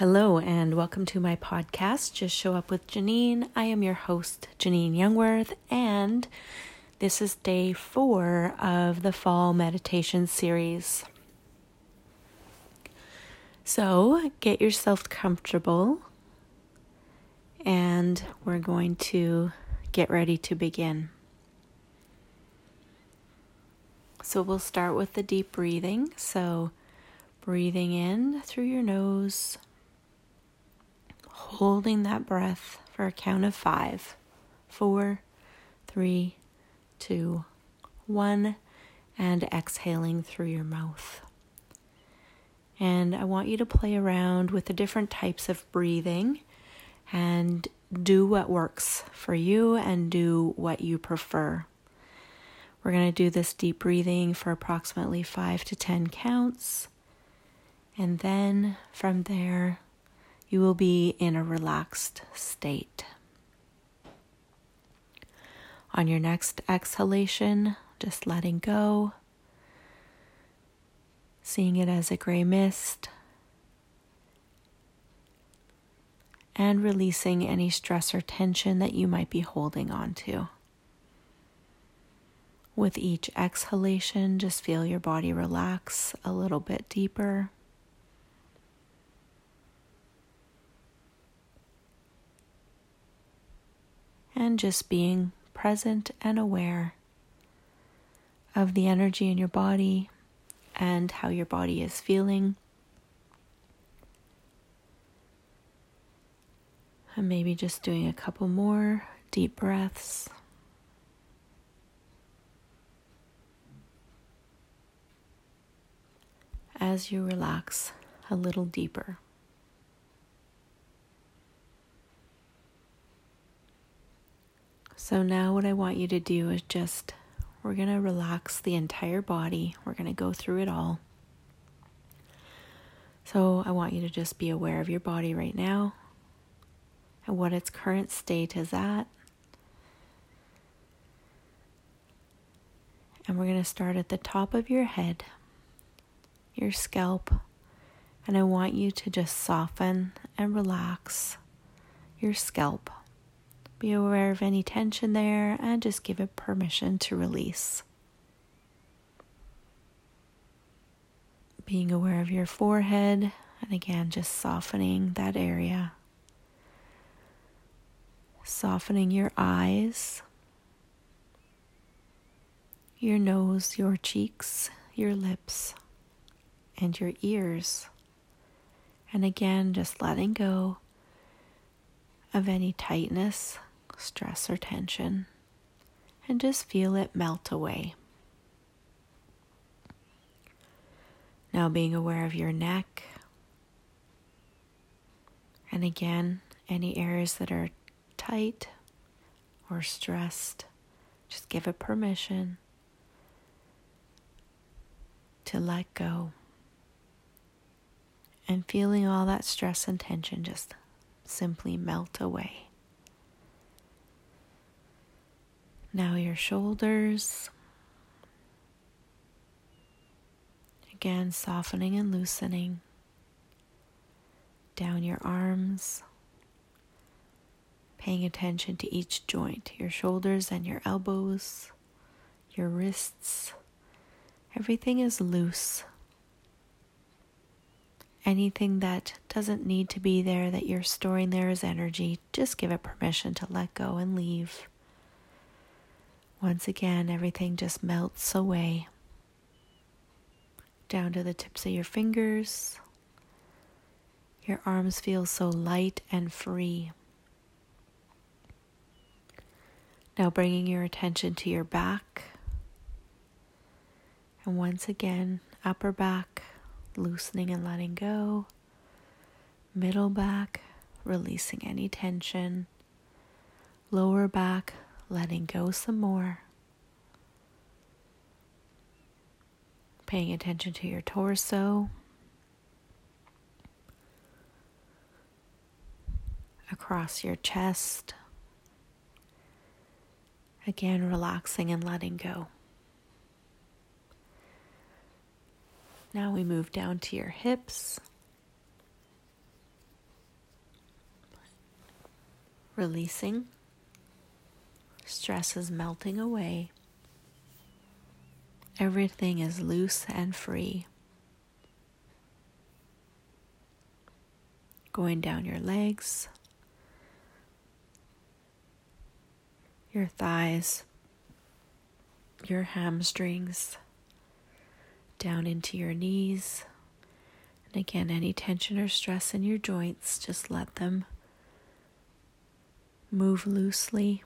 Hello, and welcome to my podcast, Just Show Up with Janine. I am your host, Janine Youngworth, and this is day four of the fall meditation series. So get yourself comfortable, and we're going to get ready to begin. So we'll start with the deep breathing. So breathing in through your nose holding that breath for a count of five, four, three, two, one, and exhaling through your mouth. And I want you to play around with the different types of breathing and do what works for you and do what you prefer. We're going to do this deep breathing for approximately five to 10 counts. And then from there, you will be in a relaxed state. On your next exhalation, just letting go, seeing it as a gray mist, and releasing any stress or tension that you might be holding on to. With each exhalation, just feel your body relax a little bit deeper. And just being present and aware of the energy in your body and how your body is feeling. And maybe just doing a couple more deep breaths. As you relax a little deeper. So now, what I want you to do is just we're going to relax the entire body, we're going to go through it all. So, I want you to just be aware of your body right now and what its current state is at. And we're going to start at the top of your head, your scalp, and I want you to just soften and relax your scalp. Be aware of any tension there and just give it permission to release. Being aware of your forehead, and again, just softening that area. Softening your eyes, your nose, your cheeks, your lips, and your ears. And again, just letting go of any tightness stress or tension and just feel it melt away. Now, being aware of your neck, and again, any areas that are tight or stressed, just give it permission to let go. And feeling all that stress and tension just simply melt away. Now your shoulders. Again, softening and loosening. Down your arms. Paying attention to each joint, your shoulders and your elbows, your wrists. Everything is loose. Anything that doesn't need to be there, that you're storing there as energy, just give it permission to let go and leave. Once again, everything just melts away down to the tips of your fingers. Your arms feel so light and free. Now, bringing your attention to your back. And once again, upper back, loosening and letting go. Middle back, releasing any tension. Lower back, letting go some more. Paying attention to your torso. Across your chest. Again, relaxing and letting go. Now we move down to your hips. releasing. Stress is melting away. Everything is loose and free. Going down your legs, your thighs, your hamstrings, down into your knees. And again, any tension or stress in your joints, just let them move loosely.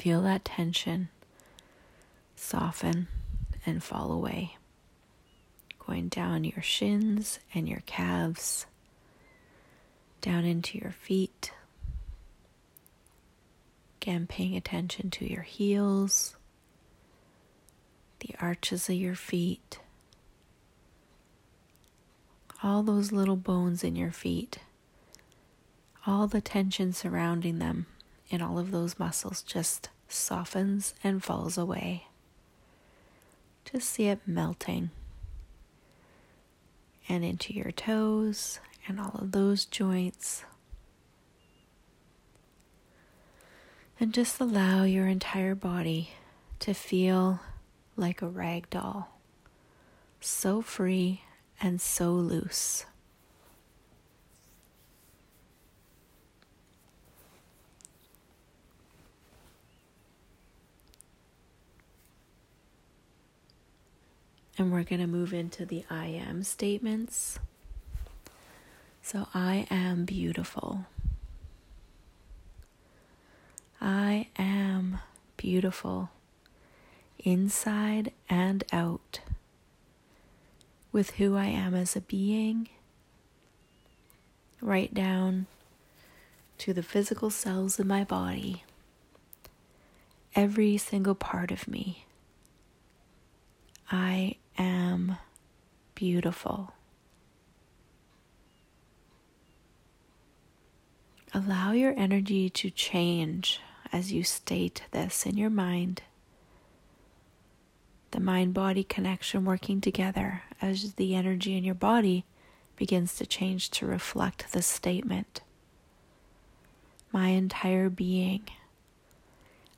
Feel that tension soften and fall away. Going down your shins and your calves, down into your feet. Again, paying attention to your heels, the arches of your feet, all those little bones in your feet, all the tension surrounding them, and all of those muscles just softens and falls away. Just see it melting and into your toes and all of those joints. And just allow your entire body to feel like a rag doll, so free and so loose. And we're going to move into the I am statements. So, I am beautiful. I am beautiful inside and out with who I am as a being, right down to the physical cells in my body, every single part of me. I am beautiful. Allow your energy to change as you state this in your mind. The mind body connection working together as the energy in your body begins to change to reflect the statement. My entire being,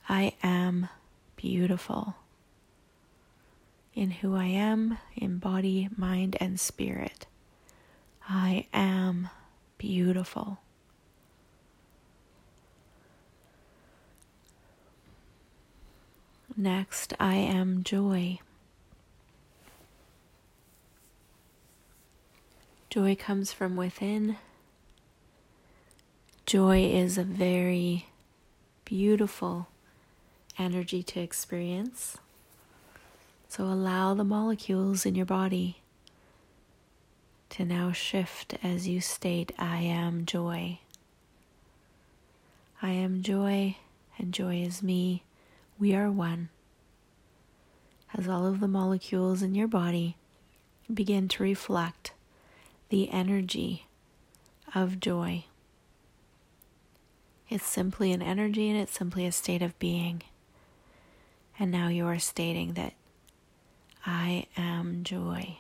I am beautiful in who I am, in body, mind, and spirit. I am beautiful. Next, I am joy. Joy comes from within. Joy is a very beautiful energy to experience. So allow the molecules in your body to now shift as you state, I am joy. I am joy, and joy is me. We are one. As all of the molecules in your body begin to reflect the energy of joy. It's simply an energy and it's simply a state of being. And now you are stating that I am joy.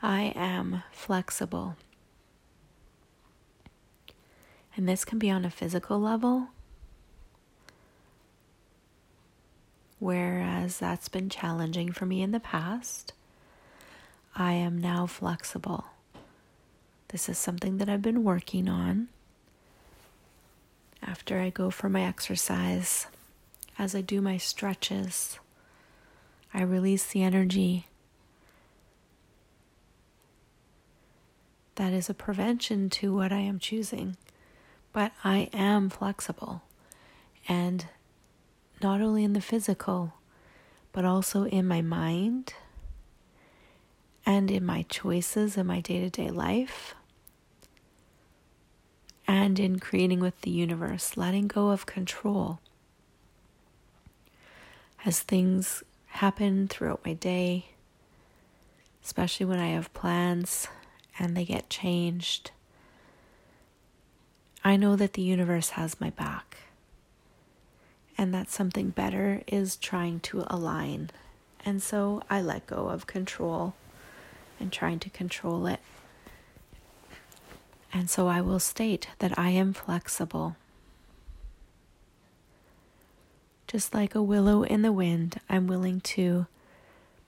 I am flexible. And this can be on a physical level, whereas that's been challenging for me in the past. I am now flexible. This is something that I've been working on after I go for my exercise, as I do my stretches, I release the energy that is a prevention to what I am choosing. But I am flexible, and not only in the physical, but also in my mind and in my choices in my day to day life and in creating with the universe, letting go of control. As things happen throughout my day, especially when I have plans and they get changed, I know that the universe has my back and that something better is trying to align And so I let go of control and trying to control it. And so I will state that I am flexible. Just like a willow in the wind, I'm willing to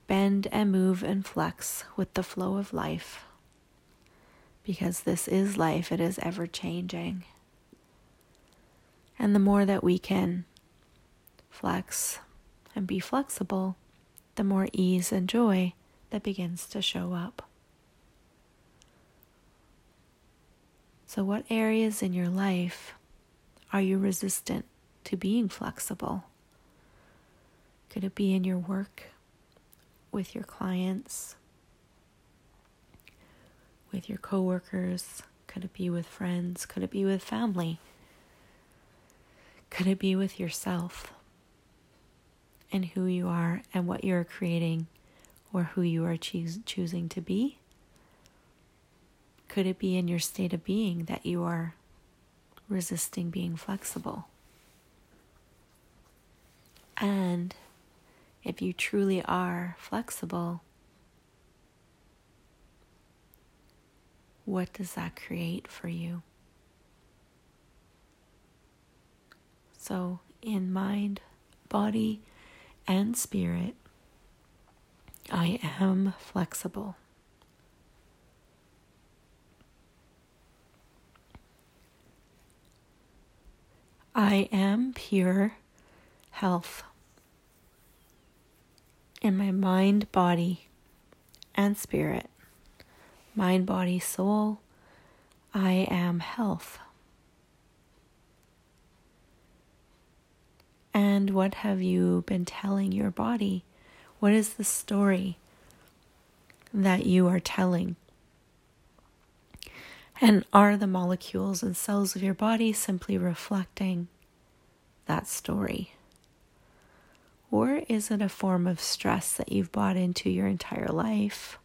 bend and move and flex with the flow of life. Because this is life, it is ever changing. And the more that we can flex and be flexible, the more ease and joy that begins to show up. So, what areas in your life are you resistant to being flexible? Could it be in your work, with your clients, with your coworkers? Could it be with friends? Could it be with family? Could it be with yourself and who you are and what you're creating or who you are choos- choosing to be? Could it be in your state of being that you are resisting being flexible? And if you truly are flexible, what does that create for you? So, in mind, body, and spirit, I am flexible. I am pure health in my mind, body, and spirit. Mind, body, soul. I am health. And what have you been telling your body? What is the story that you are telling? And are the molecules and cells of your body simply reflecting that story? Or is it a form of stress that you've bought into your entire life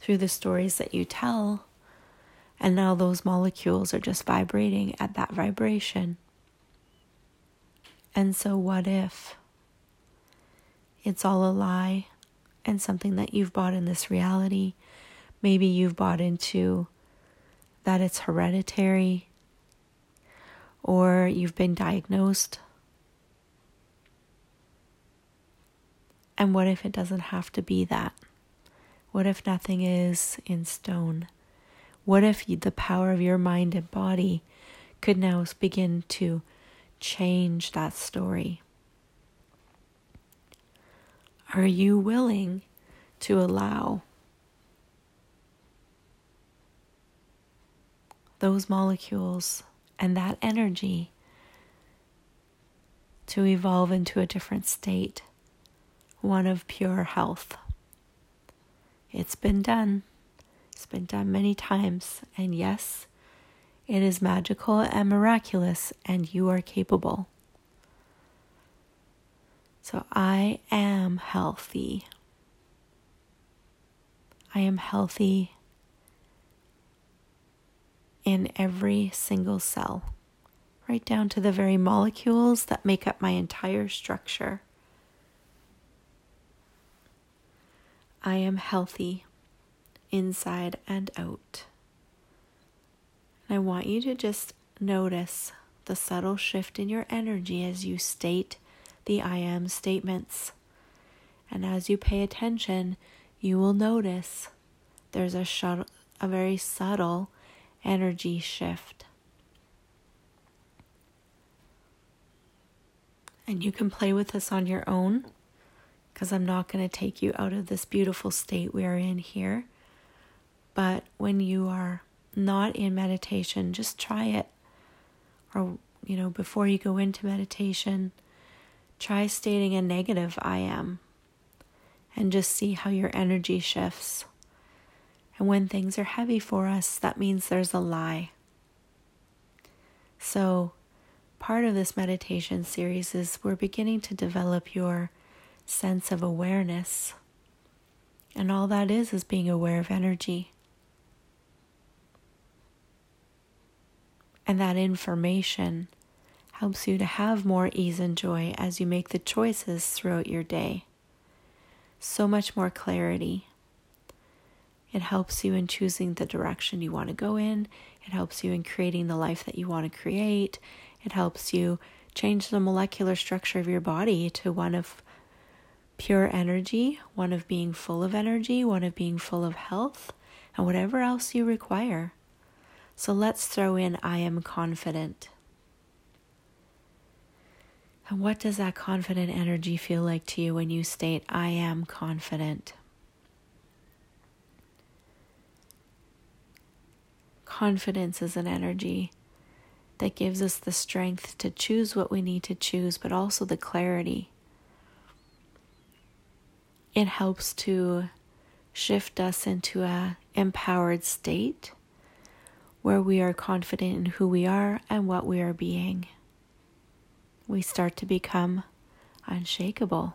through the stories that you tell? And now those molecules are just vibrating at that vibration. And so, what if it's all a lie and something that you've bought in this reality? Maybe you've bought into that it's hereditary or you've been diagnosed. And what if it doesn't have to be that? What if nothing is in stone? What if the power of your mind and body could now begin to change that story? Are you willing to allow those molecules and that energy to evolve into a different state, one of pure health? It's been done. It's been done many times. And yes, it is magical and miraculous, and you are capable. So I am healthy. I am healthy in every single cell, right down to the very molecules that make up my entire structure. I am healthy inside and out. I want you to just notice the subtle shift in your energy as you state the I am statements. And as you pay attention, you will notice there's a, a very subtle energy shift. And you can play with this on your own because I'm not going to take you out of this beautiful state we are in here. But when you are not in meditation, just try it. Or, you know, before you go into meditation, try stating a negative I am and just see how your energy shifts. And when things are heavy for us, that means there's a lie. So, part of this meditation series is we're beginning to develop your sense of awareness. And all that is is being aware of energy. And that information helps you to have more ease and joy as you make the choices throughout your day. so much more clarity. It helps you in choosing the direction you want to go in. It helps you in creating the life that you want to create. It helps you change the molecular structure of your body to one of pure energy, one of being full of energy, one of being full of health, and whatever else you require. So let's throw in I am confident. And what does that confident energy feel like to you when you state, I am confident? Confidence is an energy that gives us the strength to choose what we need to choose, but also the clarity. It helps to shift us into a empowered state where we are confident in who we are and what we are being we start to become unshakable.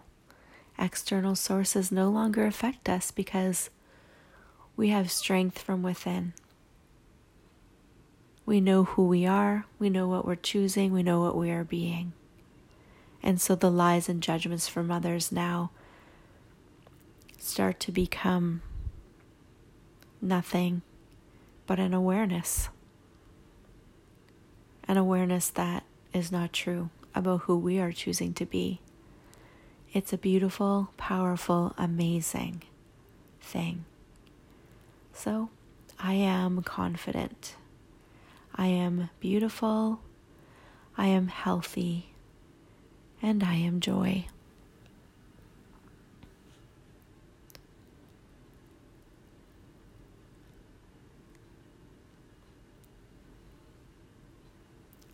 External sources no longer affect us because we have strength from within. We know who we are, we know what we're choosing, we know what we are being. And so the lies and judgments from others now start to become nothing but an awareness. An awareness that is not true about who we are choosing to be. It's a beautiful, powerful, amazing thing. So, I am confident. I am beautiful. I am healthy. And I am joy.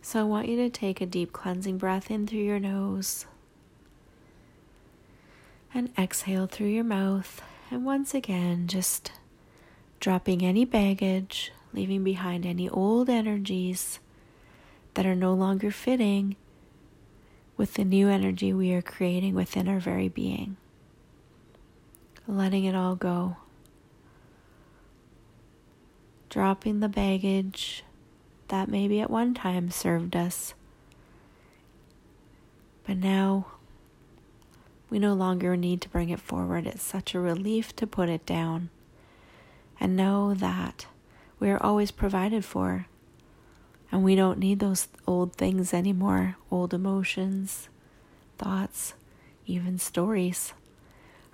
So I want you to take a deep cleansing breath in through your nose and exhale through your mouth. And once again, just dropping any baggage, leaving behind any old energies that are no longer fitting with the new energy we are creating within our very being. Letting it all go. Dropping the baggage that maybe at one time served us. But now we no longer need to bring it forward. It's such a relief to put it down and know that we are always provided for. And we don't need those old things anymore old emotions, thoughts, even stories.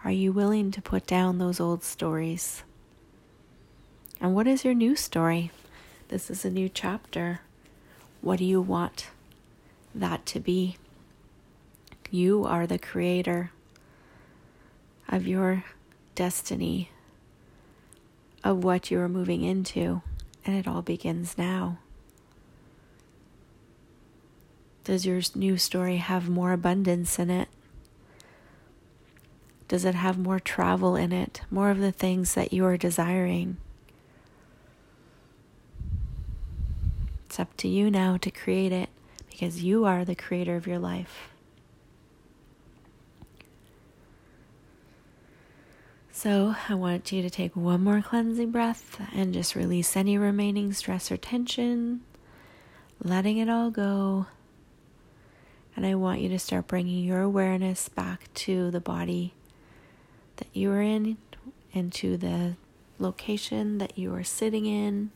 Are you willing to put down those old stories? And what is your new story? This is a new chapter. What do you want that to be? You are the creator of your destiny, of what you are moving into, and it all begins now. Does your new story have more abundance in it? Does it have more travel in it? More of the things that you are desiring? It's up to you now to create it because you are the creator of your life. So, I want you to take one more cleansing breath and just release any remaining stress or tension, letting it all go. And I want you to start bringing your awareness back to the body that you are in, into the location that you are sitting in.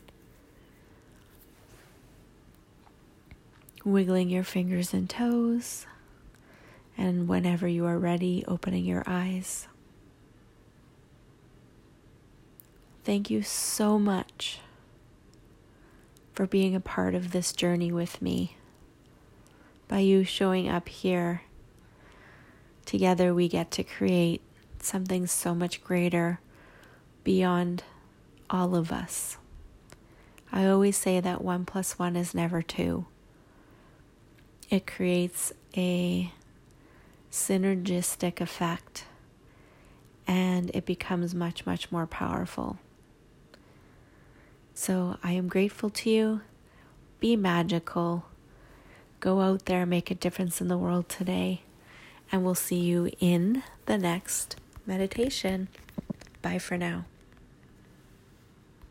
wiggling your fingers and toes, and whenever you are ready, opening your eyes. Thank you so much for being a part of this journey with me. By you showing up here, together we get to create something so much greater beyond all of us. I always say that one plus one is never two it creates a synergistic effect and it becomes much, much more powerful. So I am grateful to you. Be magical. Go out there, make a difference in the world today. And we'll see you in the next meditation. Bye for now.